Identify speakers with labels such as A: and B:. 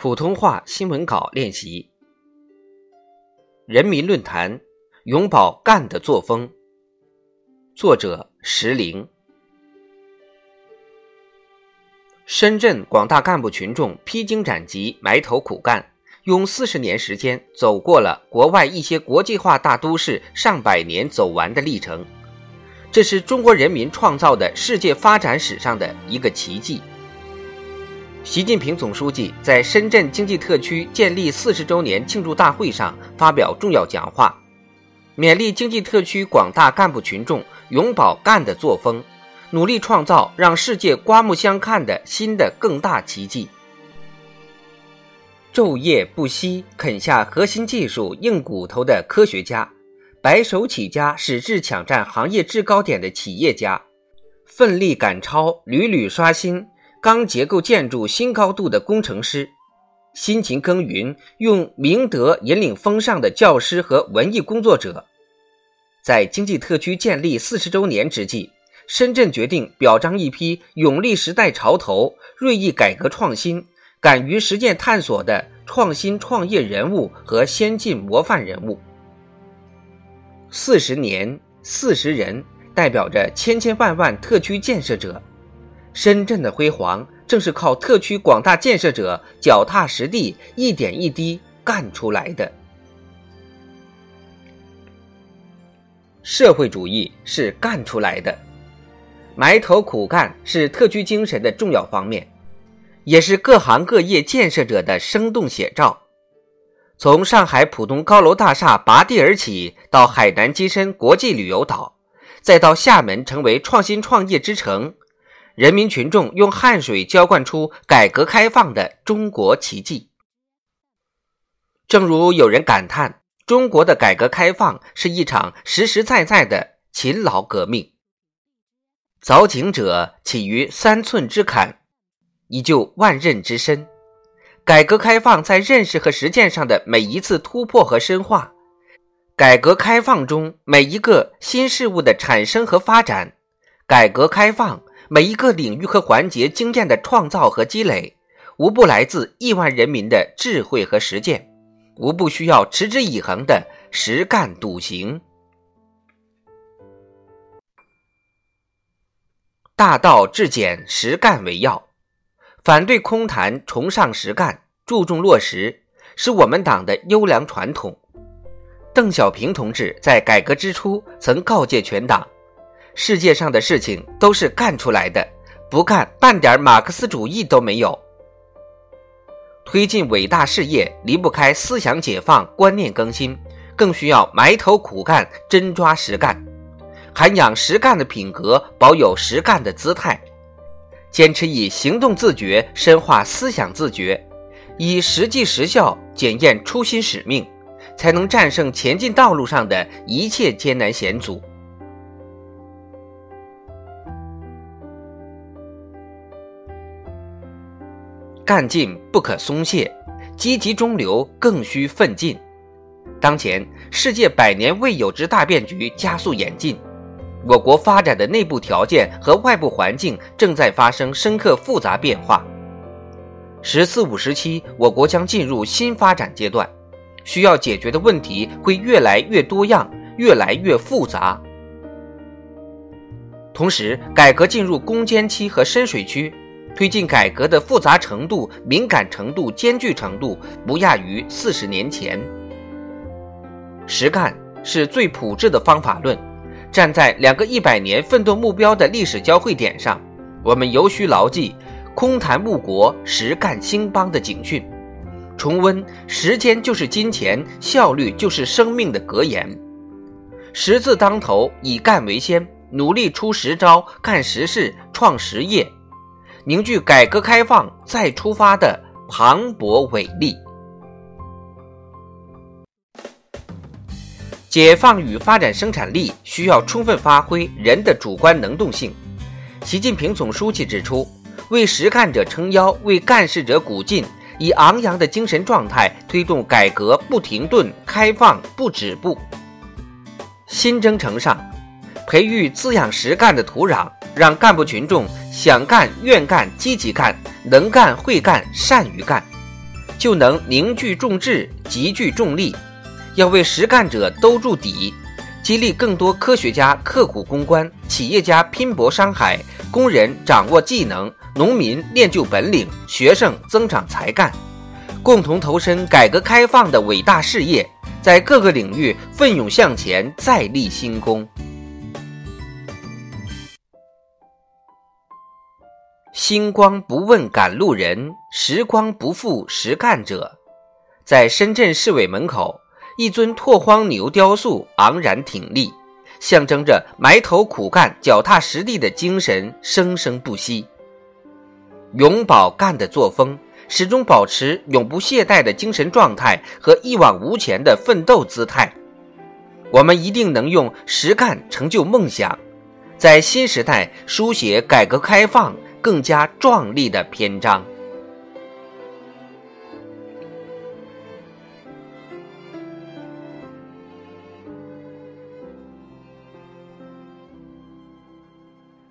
A: 普通话新闻稿练习。人民论坛永葆干的作风。作者：石林。深圳广大干部群众披荆斩棘、埋头苦干，用四十年时间走过了国外一些国际化大都市上百年走完的历程。这是中国人民创造的世界发展史上的一个奇迹。习近平总书记在深圳经济特区建立四十周年庆祝大会上发表重要讲话，勉励经济特区广大干部群众永葆干的作风，努力创造让世界刮目相看的新的更大奇迹。昼夜不息啃下核心技术硬骨头的科学家，白手起家矢志抢占行业制高点的企业家，奋力赶超屡屡刷新。钢结构建筑新高度的工程师，辛勤耕耘用明德引领风尚的教师和文艺工作者，在经济特区建立四十周年之际，深圳决定表彰一批勇立时代潮头、锐意改革创新、敢于实践探索的创新创业人物和先进模范人物。四十年，四十人，代表着千千万万特区建设者。深圳的辉煌，正是靠特区广大建设者脚踏实地、一点一滴干出来的。社会主义是干出来的，埋头苦干是特区精神的重要方面，也是各行各业建设者的生动写照。从上海浦东高楼大厦拔地而起，到海南跻身国际旅游岛，再到厦门成为创新创业之城。人民群众用汗水浇灌出改革开放的中国奇迹。正如有人感叹，中国的改革开放是一场实实在在的勤劳革命。凿井者起于三寸之坎，以就万仞之深。改革开放在认识和实践上的每一次突破和深化，改革开放中每一个新事物的产生和发展，改革开放。每一个领域和环节经验的创造和积累，无不来自亿万人民的智慧和实践，无不需要持之以恒的实干笃行。大道至简，实干为要。反对空谈，崇尚实干，注重落实，是我们党的优良传统。邓小平同志在改革之初曾告诫全党。世界上的事情都是干出来的，不干半点马克思主义都没有。推进伟大事业离不开思想解放、观念更新，更需要埋头苦干、真抓实干，涵养实干的品格，保有实干的姿态，坚持以行动自觉深化思想自觉，以实际实效检验初心使命，才能战胜前进道路上的一切艰难险阻。干劲不可松懈，积极中流更需奋进。当前世界百年未有之大变局加速演进，我国发展的内部条件和外部环境正在发生深刻复杂变化。“十四五”时期，我国将进入新发展阶段，需要解决的问题会越来越多样，越来越复杂。同时，改革进入攻坚期和深水区。推进改革的复杂程度、敏感程度、艰巨程度不亚于四十年前。实干是最朴质的方法论。站在两个一百年奋斗目标的历史交汇点上，我们尤需牢记“空谈误国，实干兴邦”的警训，重温“时间就是金钱，效率就是生命”的格言。十字当头，以干为先，努力出实招，干实事，创实业。凝聚改革开放再出发的磅礴伟力。解放与发展生产力需要充分发挥人的主观能动性。习近平总书记指出，为实干者撑腰，为干事者鼓劲，以昂扬的精神状态推动改革不停顿，开放不止步。新征程上，培育滋养实干的土壤。让干部群众想干、愿干、积极干、能干、会干、善于干，就能凝聚众志，集聚众力。要为实干者兜住底，激励更多科学家刻苦攻关，企业家拼搏商海，工人掌握技能，农民练就本领，学生增长才干，共同投身改革开放的伟大事业，在各个领域奋勇向前，再立新功。星光不问赶路人，时光不负实干者。在深圳市委门口，一尊拓荒牛雕塑昂然挺立，象征着埋头苦干、脚踏实地的精神生生不息。永葆干的作风，始终保持永不懈怠的精神状态和一往无前的奋斗姿态。我们一定能用实干成就梦想，在新时代书写改革开放。更加壮丽的篇章。